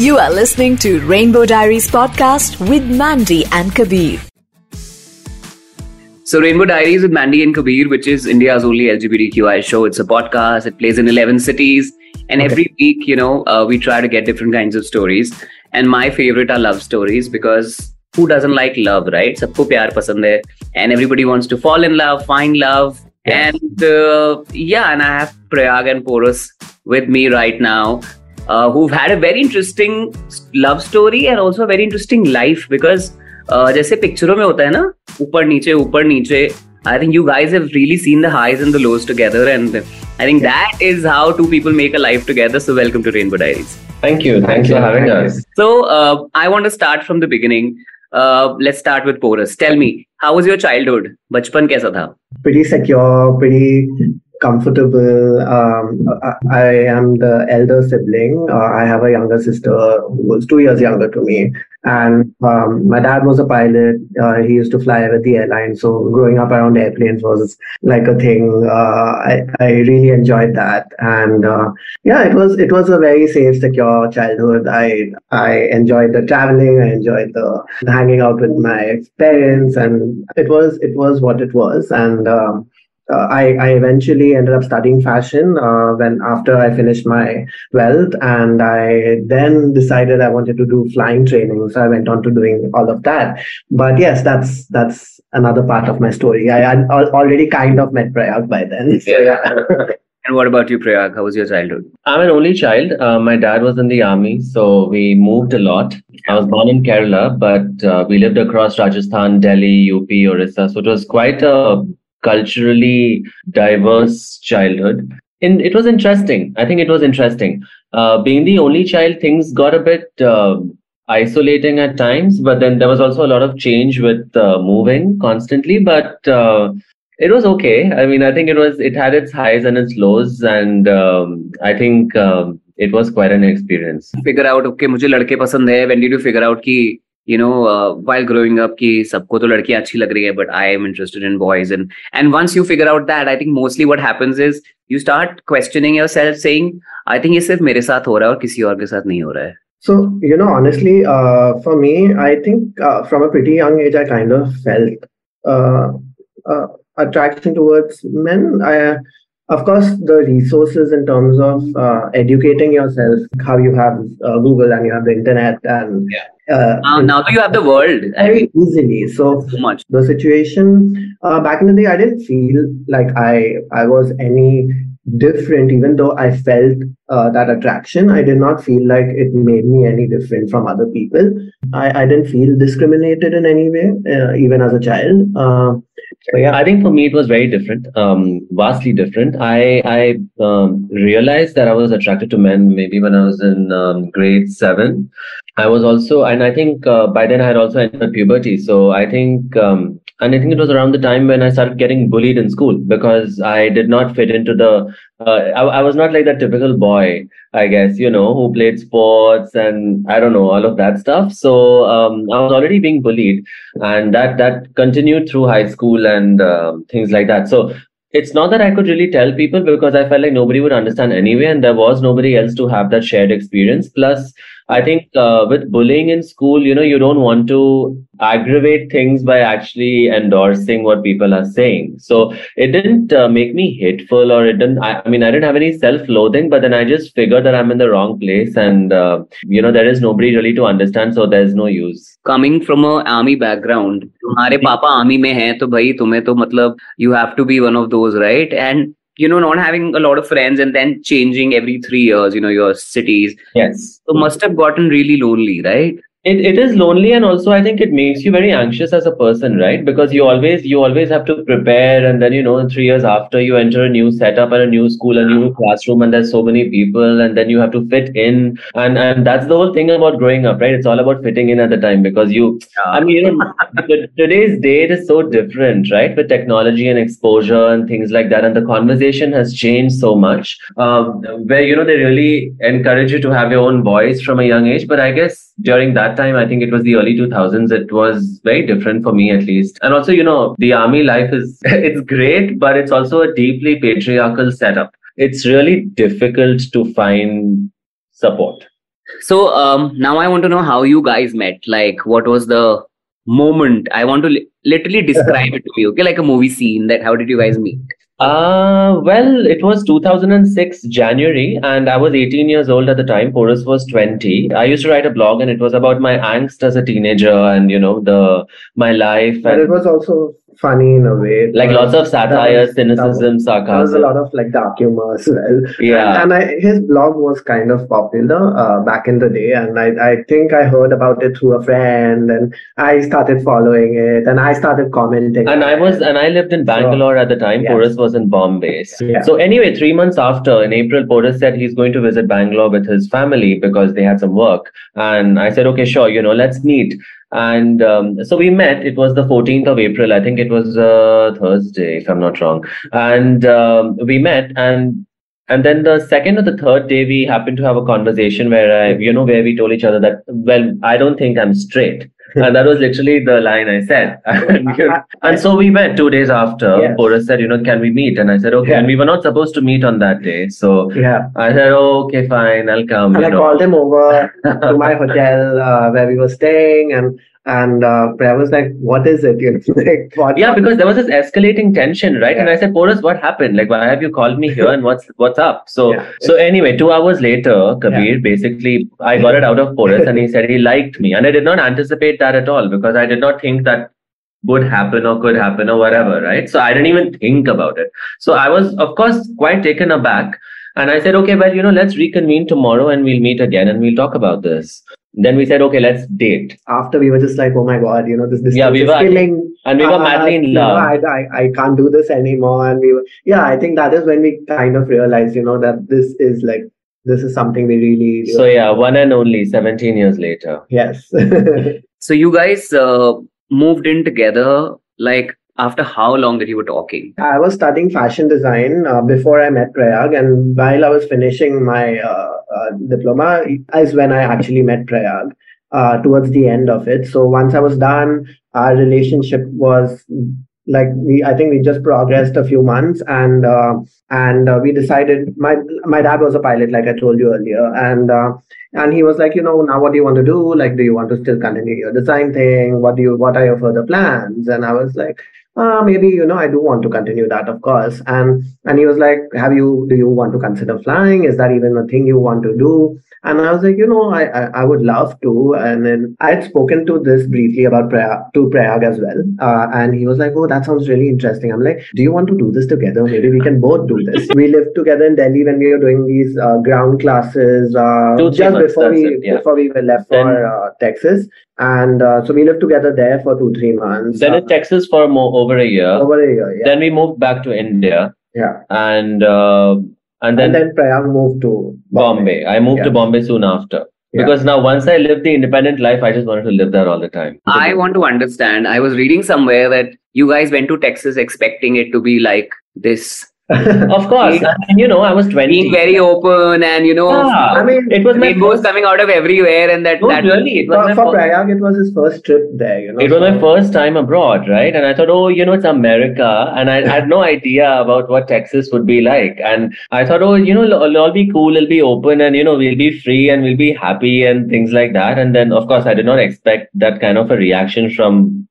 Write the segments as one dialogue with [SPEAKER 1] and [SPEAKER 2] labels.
[SPEAKER 1] You are listening to Rainbow Diaries podcast with Mandy and Kabir.
[SPEAKER 2] So, Rainbow Diaries with Mandy and Kabir, which is India's only LGBTQI show. It's a podcast. It plays in 11 cities. And okay. every week, you know, uh, we try to get different kinds of stories. And my favorite are love stories because who doesn't like love, right? Sabko pyar pasand hai. And everybody wants to fall in love, find love. And uh, yeah, and I have Prayag and Porus with me right now. Uh, who've had a very interesting love story and also a very interesting life because uh, जैसे पिक्चरों में होता है ना ऊपर नीचे ऊपर नीचे I think you guys have really seen the highs and the lows together, and I think that is how two people make a life together. So, welcome to Rainbow Diaries.
[SPEAKER 3] Thank you. Thanks for having us.
[SPEAKER 2] So, uh, I want to start from the beginning. Uh, let's start with Porus. Tell me, how was your childhood? Bachpan kaisa tha?
[SPEAKER 4] Pretty secure, pretty comfortable. Um, I, I, am the elder sibling. Uh, I have a younger sister who was two years younger to me. And um, my dad was a pilot. Uh, he used to fly with the airline. So growing up around airplanes was like a thing. Uh, I, I really enjoyed that. And uh, yeah, it was it was a very safe, secure childhood. I I enjoyed the traveling. I enjoyed the hanging out with my parents, and it was it was what it was. And um, uh, I, I eventually ended up studying fashion uh, when after I finished my 12th, and I then decided I wanted to do flying training. So I went on to doing all of that. But yes, that's that's another part of my story. I had already kind of met Prayag by then. So, yeah.
[SPEAKER 2] And what about you, Prayag? How was your childhood?
[SPEAKER 3] I'm an only child. Uh, my dad was in the army, so we moved a lot. I was born in Kerala, but uh, we lived across Rajasthan, Delhi, UP, Orissa. So it was quite a culturally diverse childhood. And it was interesting. I think it was interesting. Uh, being the only child, things got a bit uh, isolating at times, but then there was also a lot of change with uh, moving constantly. But uh, it was okay. I mean, I think it was it had its highs and its lows, and um, I think um, it was quite an experience.
[SPEAKER 2] Figure out okay, मुझे लड़के पसंद है. When did you figure out कि you know uh, while growing up ki sabko to ladkiyan achhi lag rahi hai but i am interested in boys and and once you figure out that i think mostly what happens is you start questioning yourself saying i think ye sirf mere sath ho raha hai aur kisi aur ke sath nahi ho hai
[SPEAKER 4] so you know honestly uh, for me i think uh, from a pretty young age i kind of felt attraction towards men of course the resources in terms of uh, educating yourself how you have uh, google and you have the internet and
[SPEAKER 2] yeah. Uh, uh, now you have the world
[SPEAKER 4] very easily. So,
[SPEAKER 2] so much.
[SPEAKER 4] The situation uh, back in the day, I didn't feel like I I was any different, even though I felt uh, that attraction. I did not feel like it made me any different from other people. I, I didn't feel discriminated in any way, uh, even as a child.
[SPEAKER 3] So yeah, I think for me it was very different, um, vastly different. I I um, realized that I was attracted to men maybe when I was in um, grade seven. I was also, and I think uh, by then I had also entered puberty. So I think, um, and I think it was around the time when I started getting bullied in school because I did not fit into the. Uh, I, I was not like that typical boy, I guess, you know, who played sports and I don't know all of that stuff. So um, I was already being bullied, and that that continued through high school and uh, things like that. So it's not that I could really tell people because I felt like nobody would understand anyway, and there was nobody else to have that shared experience. Plus, I think uh, with bullying in school, you know, you don't want to aggravate things by actually endorsing what people are saying. So it didn't uh, make me hateful or it didn't, I, I, mean, I didn't have any self loathing, but then I just figured that I'm in the wrong place and, uh, you know, there is nobody really to understand. So there's no use.
[SPEAKER 2] Coming from a army background, तुम्हारे पापा army में हैं तो भाई तुम्हें तो मतलब you have to be one of those right and you know not having a lot of friends and then changing every 3 years you know your cities.
[SPEAKER 3] Yes.
[SPEAKER 2] So must have gotten really lonely right
[SPEAKER 3] it, it is lonely and also i think it makes you very anxious as a person right? Because you always you always have to prepare and then you know three years after you enter a new setup and a new school a new classroom and there's so many people and then you have to fit in. And and that's the whole thing about growing up right? It's all about fitting in at the time because you i mean you know today's date is so different right? With technology and exposure and things like that and the conversation has changed so much um, where you know they really encourage you to have your own voice from a young age. But i guess during that time, I think it was the early 2000s, it was very different for me at least. And also, you know, the army life is, it's great, but it's also a deeply patriarchal setup. It's really difficult to find support.
[SPEAKER 2] So um, now I want to know how you guys met. Like, what was the moment? I want to li- literally describe it to you. Okay, like a movie scene. That how did you guys meet?
[SPEAKER 3] Uh, well, it was 2006 January, and I was 18 years old at the time. Porus was 20. I used to write a blog, and it was about my angst as a teenager, and you know the my life,
[SPEAKER 4] But
[SPEAKER 3] and
[SPEAKER 4] it was also funny in a way.
[SPEAKER 3] like lots of satire,
[SPEAKER 4] was-
[SPEAKER 3] cynicism,
[SPEAKER 4] There was a lot of like dark humor as well.
[SPEAKER 3] Yeah.
[SPEAKER 4] And, and I, his blog was kind of popular uh, back in the day. And I, I think I heard about it through a friend and I started following it and I started commenting.
[SPEAKER 3] And I was,
[SPEAKER 4] it.
[SPEAKER 3] and I lived in Bangalore at the time.
[SPEAKER 4] Yes.
[SPEAKER 3] Porus was in Bombay.
[SPEAKER 4] Yeah.
[SPEAKER 3] So anyway, three months after, in April, Porus said he's going to visit Bangalore with his family because they had some work. And I said, okay, sure, you know, let's meet. And um, so we met. It was the 14th of April. I think it was uh, Thursday, if I'm not wrong. And um, we met, and and then the second or the third day, we happened to have a conversation where I, you know, where we told each other that, well, I don't think I'm straight. And that was literally the line I said. and, and so we met two days after.
[SPEAKER 4] Yes.
[SPEAKER 3] Porus said, you know, can we meet? And I said, okay.
[SPEAKER 4] Yeah.
[SPEAKER 3] And we were not supposed to meet on that day. So
[SPEAKER 4] yeah.
[SPEAKER 3] I said, oh, okay, fine, I'll come.
[SPEAKER 4] And I
[SPEAKER 3] know.
[SPEAKER 4] called him over to my hotel uh, where we were staying and and uh, I was like, what is it? You know, like, what,
[SPEAKER 3] Yeah, because there was this escalating tension, right? And I said, Porus, what happened? Like, why have you called me here and what's what's up? So
[SPEAKER 4] Yeah.
[SPEAKER 3] so anyway, two hours later, Kabir, basically I got it out of Porus and he said he liked me. And I did not anticipate that at all because I did not think that would happen or could happen or whatever, right? So I didn't even think about it. So I was, of course, quite taken aback. And I said, okay, well, you know, let's reconvene tomorrow and we'll meet again and we'll talk about this. Then we said, okay, let's date.
[SPEAKER 4] after we were just like, oh my god, you know, this this
[SPEAKER 3] Yeah, we
[SPEAKER 4] is
[SPEAKER 3] were-
[SPEAKER 4] killing
[SPEAKER 3] And we were
[SPEAKER 4] uh,
[SPEAKER 3] madly in
[SPEAKER 4] you know,
[SPEAKER 3] love.
[SPEAKER 4] I, I, I can't do this anymore. And we were, yeah, I think that is when we kind of realized, you know, that this is like, this is something we really,
[SPEAKER 3] So yeah, one and only 17 years later.
[SPEAKER 4] yes.
[SPEAKER 2] So you guys uh, moved in together. Like after how long that you were talking?
[SPEAKER 4] I was studying fashion design uh, before I met Prayag. And while I was finishing my uh, uh, diploma is when I actually met Prayag. Uh, towards the end of it. So once I was done, our relationship was like we i think we just progressed a few months and uh, and uh, we decided my my dad was a pilot like i told you earlier and and he was like you know now what do you want to do like do you want to still continue your design thing what do you what are your further plans and i was like uh, maybe you know i do want to continue that of course. And and he was like have you do you want to consider flying? Is that even a thing you want to do and I was like, you know, I, I, I would love to. And then I had spoken to this briefly about Prayag, to Prayag as well. Uh, and he was like, oh, that sounds really interesting. I'm like, do you want to do this together? Maybe we can both do this. we lived together in Delhi when we were doing these uh, ground classes uh,
[SPEAKER 3] Two,
[SPEAKER 4] just
[SPEAKER 3] months,
[SPEAKER 4] before we
[SPEAKER 3] it, yeah.
[SPEAKER 4] before we were left
[SPEAKER 3] Then-
[SPEAKER 4] for uh, Texas. And uh, so we lived together there for two, three months.
[SPEAKER 3] Then
[SPEAKER 4] uh,
[SPEAKER 3] in Texas for more over a year.
[SPEAKER 4] over a year. Yeah.
[SPEAKER 3] Then we moved back to India,
[SPEAKER 4] yeah.
[SPEAKER 3] and uh, and then,
[SPEAKER 4] and then Prayag moved to
[SPEAKER 3] Bombay. I moved to Bombay soon after
[SPEAKER 4] Yeah.
[SPEAKER 3] because now once I lived the independent life, I just wanted to live there all the time.
[SPEAKER 2] I want to understand. I was reading somewhere that you guys went to Texas expecting it to be like this,
[SPEAKER 3] Of course, you know I was twenty.
[SPEAKER 2] being very open and you know,
[SPEAKER 3] Yeah.
[SPEAKER 4] I mean,
[SPEAKER 3] it was my
[SPEAKER 2] rainbows
[SPEAKER 3] first,
[SPEAKER 2] coming out of everywhere, and that
[SPEAKER 3] no,
[SPEAKER 2] that
[SPEAKER 3] really it was
[SPEAKER 4] for, for Prayag, it was his first trip there. You know,
[SPEAKER 3] It was my first time abroad, right? And I thought, oh, you know, it's America. And I had no idea about what Texas would be like. And I thought, oh, you know, it'll it'll all be cool, it'll be open, and, you know, we'll be free and we'll be happy and things like that. And then, of course, I did not expect that kind of a reaction from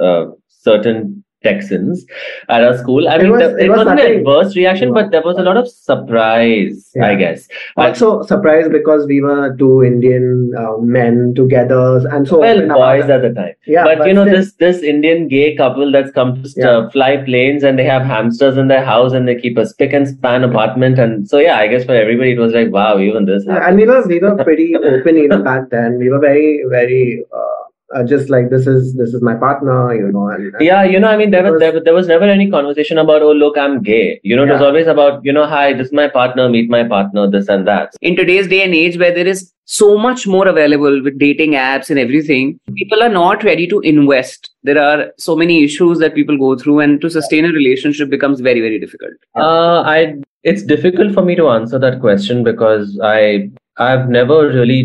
[SPEAKER 3] uh, certain Texans at our school. I
[SPEAKER 4] It
[SPEAKER 3] mean,
[SPEAKER 4] was-
[SPEAKER 3] the-
[SPEAKER 4] it
[SPEAKER 3] it,
[SPEAKER 4] was
[SPEAKER 3] not an adverse reaction, but there was a lot of surprise, I
[SPEAKER 4] Yeah.
[SPEAKER 3] guess. But-
[SPEAKER 4] also surprised because we were two Indian uh, men together, and so
[SPEAKER 3] well, boys at the time.
[SPEAKER 4] yeah,
[SPEAKER 3] but, you know
[SPEAKER 4] still-
[SPEAKER 3] this this indian gay couple that's come to
[SPEAKER 4] Yeah.
[SPEAKER 3] fly planes and they have hamsters in their house and they keep a spick and span apartment and so yeah i guess for everybody it was like wow even this
[SPEAKER 4] Yeah, and we were we were pretty open even back then. We were very very uh, uh, just like this is this is my partner, you know. And, and
[SPEAKER 3] yeah you know i mean there was,
[SPEAKER 4] Because-
[SPEAKER 3] there, was- there was never any conversation about oh look i'm gay you know it was always about you know hi this is my partner meet my partner this and that
[SPEAKER 2] in today's day and age where there is so much more available with dating apps and everything, people are not ready to invest. There are so many issues that people go through, and to sustain a relationship becomes very, very difficult.
[SPEAKER 3] uh i it's difficult for me to answer that question because i i've never really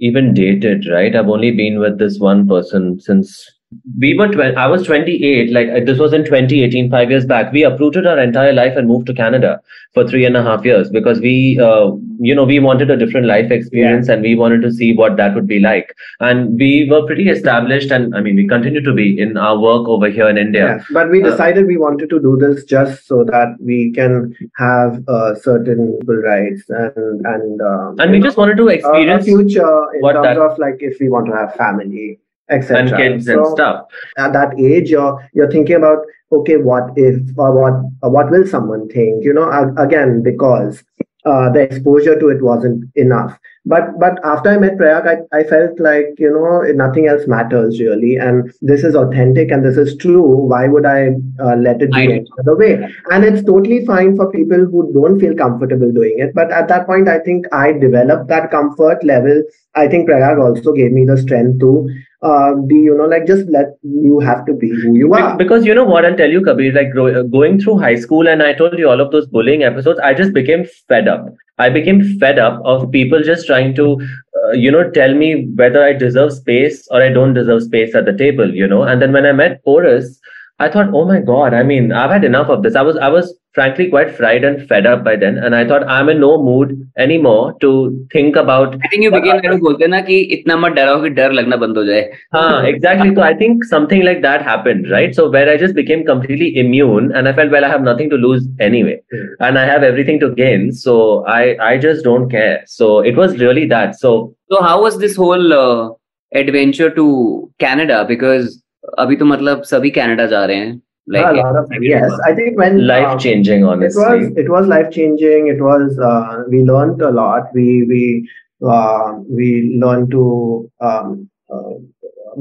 [SPEAKER 3] even dated right? I've only been with this one person since we were tw- I was 28. Like uh, this was in 2018, five years back. We uprooted our entire life and moved to Canada for three and a half years because we, uh, you know, we wanted a different life experience and we wanted to see what that would be like. And we were pretty established, and I mean, we continue to be in our work over here in India.
[SPEAKER 4] Yes, but we
[SPEAKER 3] Uh,
[SPEAKER 4] decided we wanted to do this just so that we can have uh, certain rights and and um,
[SPEAKER 3] And we
[SPEAKER 4] you
[SPEAKER 3] just wanted to
[SPEAKER 4] know, a- a
[SPEAKER 3] experience
[SPEAKER 4] future in
[SPEAKER 3] what
[SPEAKER 4] terms
[SPEAKER 3] that-
[SPEAKER 4] of like if we want to have family.
[SPEAKER 3] And kids and
[SPEAKER 4] So,
[SPEAKER 3] stuff.
[SPEAKER 4] At that age, you're you're thinking about okay, what if or what or what will someone think? You know, again because uh, the exposure to it wasn't enough. But but after I met Prayag, I, I felt like you know nothing else matters really, and this is authentic and this is true. Why would I uh, let it be other way? And it's totally fine for people who don't feel comfortable doing it. But at that point, I think I developed that comfort level. I think Prayag also gave me the strength to uh, be, you know, like just let you have to be who you are.
[SPEAKER 3] Because you know what I'll tell you, Kabir, like grow, uh, going through high school, and I told you all of those bullying episodes, I just became fed up. I became fed up of people just trying to, uh, you know, tell me whether I deserve space or I don't deserve space at the table, you know. And then when I met Porus, I thought, oh my god, I mean, I've had enough of this. I was, I was frankly quite fried and fed up by then, and I thought I'm in no mood anymore to think about
[SPEAKER 2] I think you begin kind of बोलते हैं ना कि इतना मत डराओ कि डर लगना बंद हो जाए
[SPEAKER 3] Huh, exactly. So I think something like that happened, right? So where I just became completely immune and I felt, well, I have nothing to lose anyway.
[SPEAKER 4] Hmm.
[SPEAKER 3] And I have everything to gain. So I, I just don't care. So it was really that. So
[SPEAKER 2] So how was this whole uh, adventure to Canada? Because अभी तो मतलब सभी Canada जा रहे हैं
[SPEAKER 4] a lot of, yes, I think when
[SPEAKER 3] life
[SPEAKER 4] um,
[SPEAKER 3] changing,
[SPEAKER 4] it
[SPEAKER 3] honestly.
[SPEAKER 4] was it was life changing. It was uh, we learned a lot. We we uh, we learned to um, uh,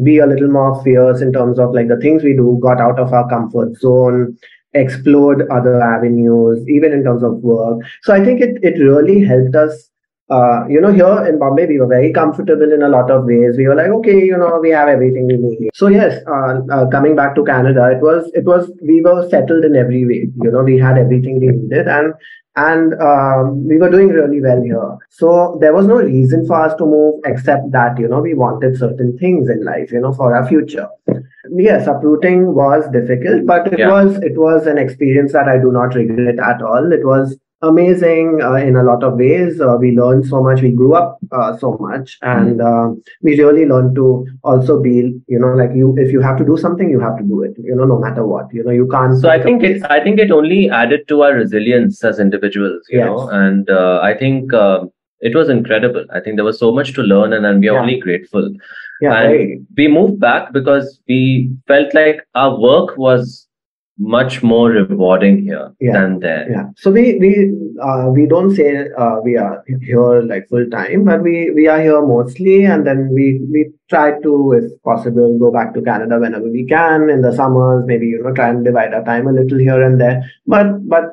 [SPEAKER 4] be a little more fierce in terms of like the things we do. Got out of our comfort zone, explored other avenues, even in terms of work. So I think it it really helped us uh, you know, here in Bombay, we were very comfortable in a lot of ways. We were like, okay, you know, we have everything we need. So yes, uh, uh, coming back to Canada, it was, it was, we were settled in every way. You know, we had everything we needed, and and um, we were doing really well here. So there was no reason for us to move except that you know we wanted certain things in life, you know, for our future. Yes, uprooting was difficult, but it
[SPEAKER 3] Yeah.
[SPEAKER 4] was it was an experience that I do not regret at all. It was amazing uh, in a lot of ways. Uh, we learned so much. We grew up uh, so much, and uh, we really learned to also be, you know, like you. If you have to do something, you have to do it. You know, no matter what. You know, you can't.
[SPEAKER 3] So I think it, I think it only added to our resilience as individuals, you
[SPEAKER 4] Yes.
[SPEAKER 3] know, and uh, I think um it was incredible. I think there was so much to learn, and, and we are
[SPEAKER 4] Yeah.
[SPEAKER 3] only grateful.
[SPEAKER 4] yeah,
[SPEAKER 3] and
[SPEAKER 4] very.
[SPEAKER 3] we moved back because we felt like our work was much more rewarding here
[SPEAKER 4] Yeah.
[SPEAKER 3] than there.
[SPEAKER 4] yeah so we we uh, we don't say uh, we are here like full time but we we are here mostly and then we we try to if possible go back to canada whenever we can in the summers maybe you know try and divide our time a little here and there but but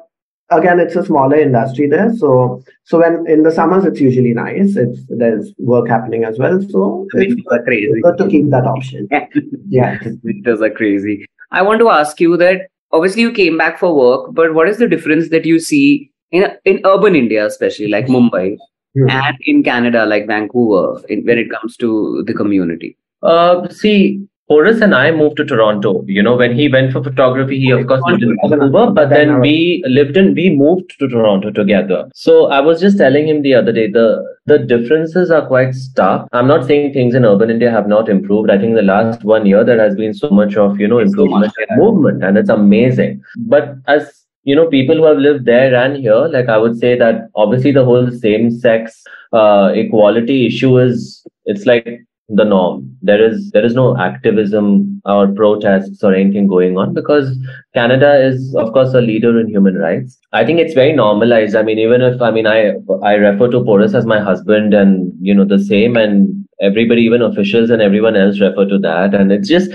[SPEAKER 4] again it's a smaller industry there so so when in the summers it's usually nice it's there's work happening as well so it's
[SPEAKER 2] Winters are crazy.
[SPEAKER 4] good to keep that option yeah
[SPEAKER 2] Winters are crazy. I want to ask you that obviously you came back for work, but what is the difference that you see in in urban India, especially like Mumbai,
[SPEAKER 4] Hmm.
[SPEAKER 2] and in Canada, like Vancouver, in, when it comes to the community?
[SPEAKER 3] Uh, see, Porus and I moved to Toronto. You know, when he went for photography, he of course lived in Vancouver, but then we lived in, we moved to Toronto together. So I was just telling him the other day, the the differences are quite stark. I'm not saying things in urban India have not improved. I think the last one year there has been so much of you know improvement and movement, and it's amazing. But as you know, people who have lived there and here, like I would say that obviously the whole same sex uh, equality issue is it's like the norm. There is there is no activism or protests or anything going on because Canada is of course a leader in human rights. I think it's very normalized. I mean, even if I mean I I refer to Porus as my husband and you know the same and everybody, even officials and everyone else refer to that. And it's just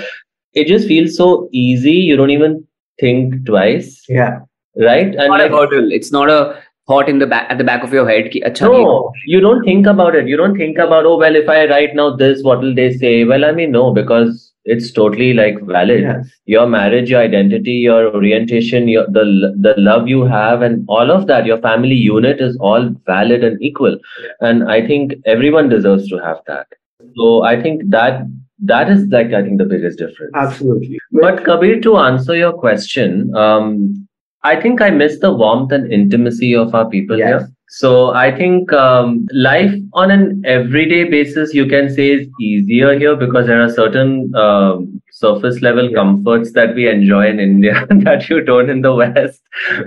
[SPEAKER 3] it just feels so easy. You don't even think twice.
[SPEAKER 4] yeah
[SPEAKER 3] Right? And
[SPEAKER 2] not
[SPEAKER 3] like-
[SPEAKER 2] a hurdle. It's not a thought in the back at the back of your head. Ki, "Acha, ye-
[SPEAKER 3] no, you don't think about it. You don't think about, oh, well, if I write now this, what will they say? Well, I mean, no, because it's totally like valid.
[SPEAKER 4] yes
[SPEAKER 3] Your marriage, your identity, your orientation, your the the love you have, and all of that, your family unit is all valid and equal. And I think everyone deserves to have that. So I think that that is like I think the biggest difference.
[SPEAKER 4] Absolutely.
[SPEAKER 3] But Kabir, to answer your question, um, I think I miss the warmth and intimacy of our people
[SPEAKER 4] Yes.
[SPEAKER 3] here. So I think um, life on an everyday basis, you can say, is easier here because there are certain um, surface level comforts that we enjoy in India that you don't in the West.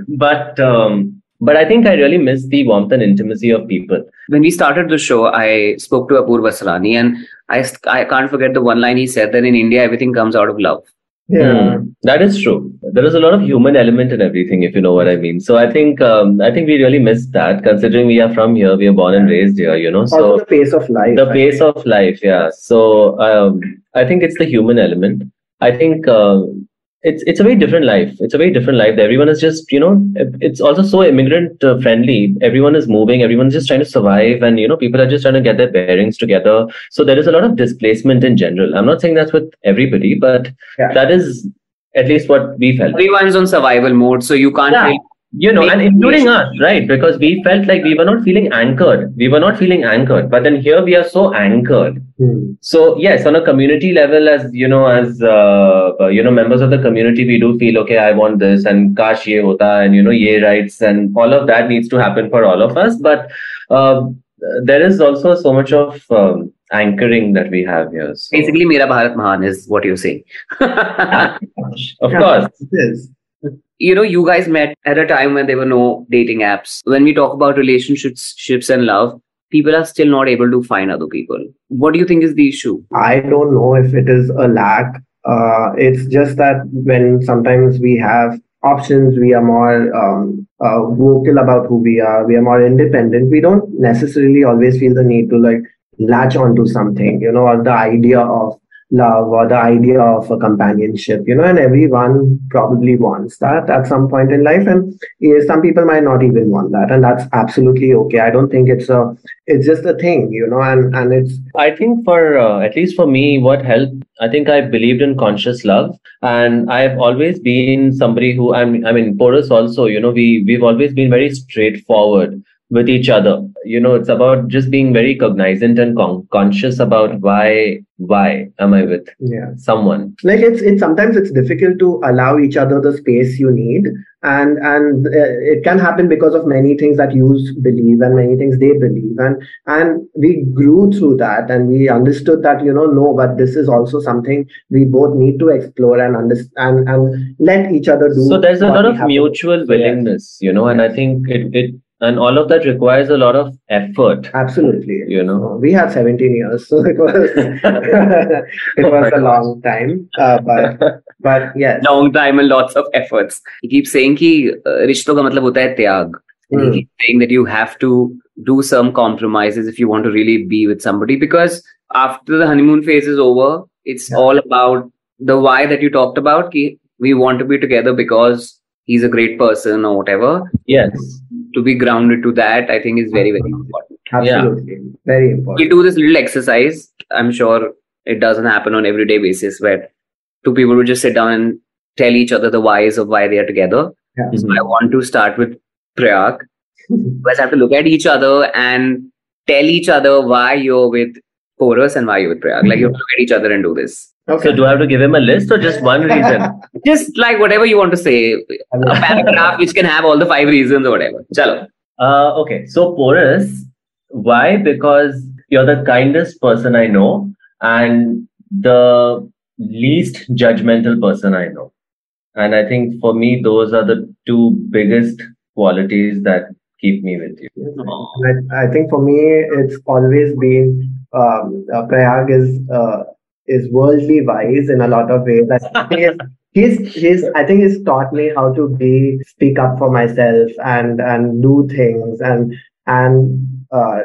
[SPEAKER 3] But um, but I think I really miss the warmth and intimacy of people.
[SPEAKER 2] When we started the show, I spoke to Apurva Asrani and I, I can't forget the one line he said that in India, everything comes out of love.
[SPEAKER 4] Yeah.
[SPEAKER 3] Mm, that is true. There is a lot of human element in everything, if you know what I mean. So I think um, I think we really missed that, considering we are from here, we are born and raised here. You know,
[SPEAKER 4] Also
[SPEAKER 3] so
[SPEAKER 4] the pace of life.
[SPEAKER 3] the
[SPEAKER 4] I
[SPEAKER 3] pace
[SPEAKER 4] think.
[SPEAKER 3] of life, yeah. So um, I think it's the human element. I think uh, it's it's a very different life. It's a very different life. Everyone is just you know, it's also so immigrant uh, friendly. Everyone is moving. Everyone's just trying to survive, and you know, people are just trying to get their bearings together. So there is a lot of displacement in general. I'm not saying that's with everybody, but
[SPEAKER 4] Yeah.
[SPEAKER 3] that is at least what we felt.
[SPEAKER 2] Everyone's on survival mode, so you can't
[SPEAKER 3] Yeah.
[SPEAKER 2] really
[SPEAKER 3] you know, and including us, right? Because we felt like we were not feeling anchored. We were not feeling anchored. But then here we are so anchored.
[SPEAKER 4] Hmm.
[SPEAKER 3] So yes, on a community level, as you know, as uh, uh, you know, members of the community, we do feel okay. I want this, and kash ye hota, and you know, ye rights, and all of that needs to happen for all of us. But uh, there is also so much of um, anchoring that we have here. So,
[SPEAKER 2] basically Mera Bharat Mahan is what you're saying.
[SPEAKER 3] of course,
[SPEAKER 4] it is.
[SPEAKER 2] You know, you guys met at a time when there were no dating apps. When we talk about relationships, ships and love, people are still not able to find other people. What do you think is the issue?
[SPEAKER 4] I don't know if it is a lack. Uh, it's just that when sometimes we have options, we are more um, uh, vocal about who we are, we are more independent. We don't necessarily always feel the need to like latch onto something, you know, or the idea of love or the idea of a companionship, you know, and everyone probably wants that at some point in life. And some people might not even want that. And that's absolutely okay. I don't think it's a, it's just a thing, you know, and, and it's,
[SPEAKER 3] I think for uh, at least for me, what helped, I think I believed in conscious love, and I've always been somebody who I'm. I mean, Porus also. You know, we we've always been very straightforward with each other. You know, it's about just being very cognizant and con- conscious about why why am I with
[SPEAKER 4] yeah.
[SPEAKER 3] someone.
[SPEAKER 4] like it's it's sometimes it's difficult to allow each other the space you need and and uh, it can happen because of many things that you believe and many things they believe and and we grew through that and we understood that you know no but this is also something we both need to explore and understand and let each other do
[SPEAKER 3] So there's a lot of mutual willingness, you know, and I think it it and all of that requires a lot of effort.
[SPEAKER 4] Absolutely.
[SPEAKER 3] You know?
[SPEAKER 4] We had 17 years so it was it
[SPEAKER 3] oh
[SPEAKER 4] was a long time uh, but but yes.
[SPEAKER 2] Long time and lots of efforts. He keeps saying ki uh, rishto ka matlab hota hai tyag. He
[SPEAKER 4] hmm.
[SPEAKER 2] keeps saying that you have to do some compromises if you want to really be with somebody because after the honeymoon phase is over it's
[SPEAKER 4] yeah.
[SPEAKER 2] all about the why that you talked about ki we want to be together because he's a great person or whatever.
[SPEAKER 3] Yes.
[SPEAKER 2] To be grounded to that, I think is very, very important.
[SPEAKER 4] absolutely very important
[SPEAKER 2] We'll do this little exercise. I'm sure it doesn't happen on everyday basis where two people would just sit down and tell each other the whys of why they are together.
[SPEAKER 4] Yeah.
[SPEAKER 2] So I want to start with Prayag. You guys have to look at each other and tell each other why you're with Porus and why you're with Prayag. Like you have to look at each other and do this.
[SPEAKER 4] Okay
[SPEAKER 3] So do I have to give him a list or just one reason?
[SPEAKER 2] Just like whatever you want to say, a paragraph which can have all the five reasons or whatever. Chalo.
[SPEAKER 3] Uh, okay, so Porus. why? Because you're the kindest person I know and the least judgmental person I know. And I think for me, those are the two biggest qualities that keep me with you.
[SPEAKER 4] I, I think for me, it's always been um, uh, Prayag is uh, is worldly wise in a lot of ways. I think he's, he's he's I think he's taught me how to be speak up for myself and and do things and and uh,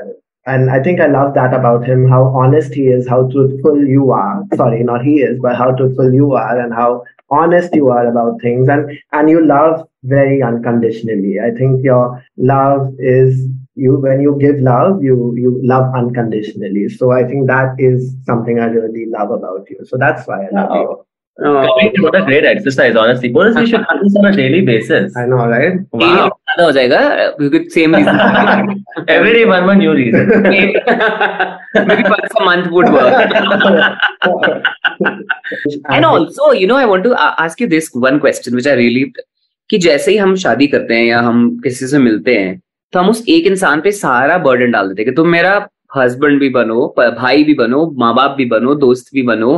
[SPEAKER 4] and I think I love that about him. How honest he is, how truthful you are. Sorry, not he is, but how truthful you are, and how honest you are about things and and you love very unconditionally i think your love is you when you give love you you love unconditionally so i think that is something i really love about you so that's why i love you
[SPEAKER 3] Kabir, what a great exercise, honestly. Bonus, we should do this on a daily basis.
[SPEAKER 4] I know, right?
[SPEAKER 3] Wow.
[SPEAKER 2] ज़्यादा हो जाएगा because same reason.
[SPEAKER 3] Every day, one one new reason.
[SPEAKER 2] Maybe once a month would work. and also, you know, I want to a- ask you this one question, which I really कि जैसे ही हम शादी करते हैं या हम किसी से मिलते हैं तो हम उस एक इंसान पे सारा बर्डन डाल देते हैं कि तुम मेरा हस्बैंड भी बनो भाई भी बनो माँ बाप भी बनो दोस्त भी बनो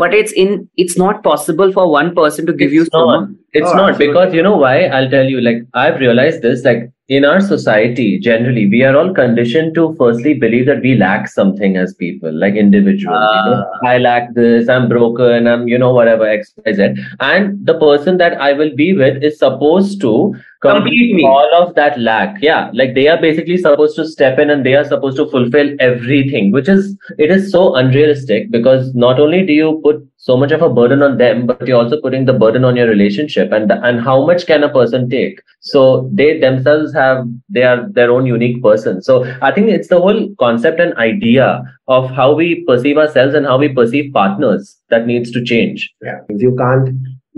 [SPEAKER 2] but it's in it's not possible for one person to give you
[SPEAKER 3] it's not because you know why I tell you like I tell you. Like I've realized this. Like in our society, generally, we are all conditioned to firstly believe that we lack something as people, like individuals. you know?
[SPEAKER 2] Ah.
[SPEAKER 3] I lack this. I'm broken. I'm you know whatever X Y Z. And the person that I will be with is supposed to
[SPEAKER 2] Complete
[SPEAKER 3] complete
[SPEAKER 2] me.
[SPEAKER 3] all of that lack. Yeah, like they are basically supposed to step in and they are supposed to fulfill everything, which is it is so unrealistic because not only do you put so much of a burden on them, but you're also putting the burden on your relationship and and how much can a person take? So they themselves have they are their own unique person. So I think it's the whole concept and idea of how we perceive ourselves and how we perceive partners that needs to change.
[SPEAKER 4] Yeah, you can't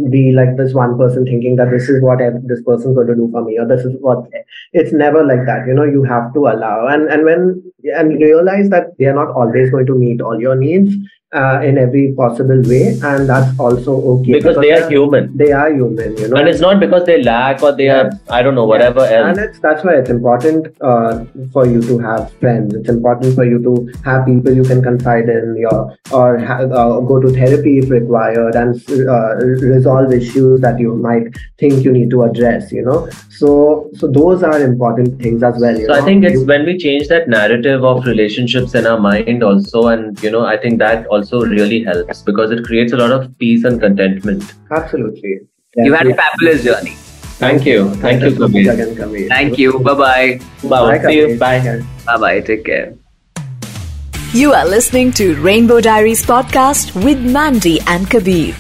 [SPEAKER 4] be like this one person thinking that this is what this person's going to do for me or this is what it's never like that you know you have to allow and and when and realize that they are not always going to meet all your needs uh, in every possible way and that's also okay.
[SPEAKER 3] Because they are human.
[SPEAKER 4] they are human you know?
[SPEAKER 3] And it's not because they lack or they are I don't know, whatever else.
[SPEAKER 4] and it's that's why it's important uh, for you to have friends. It's important for you to have people you can confide in your or ha- uh, go to therapy if required and uh, resolve issues that you might think you need to address you know? So so those are important things as well you
[SPEAKER 3] So I think it's
[SPEAKER 4] You-
[SPEAKER 3] when we change that narrative of relationships in our mind also, and you know, I think that also really helps because it creates a lot of peace and contentment.
[SPEAKER 4] absolutely
[SPEAKER 2] You had a fabulous journey.
[SPEAKER 3] Thank you. Thank you, Kabir.
[SPEAKER 2] Thank you. Bye bye.
[SPEAKER 3] Bye.
[SPEAKER 4] Bye,
[SPEAKER 3] See you. Bye.
[SPEAKER 2] Bye bye. Take care.
[SPEAKER 1] You are listening to Rainbow Diaries podcast with Mandy and Kabir.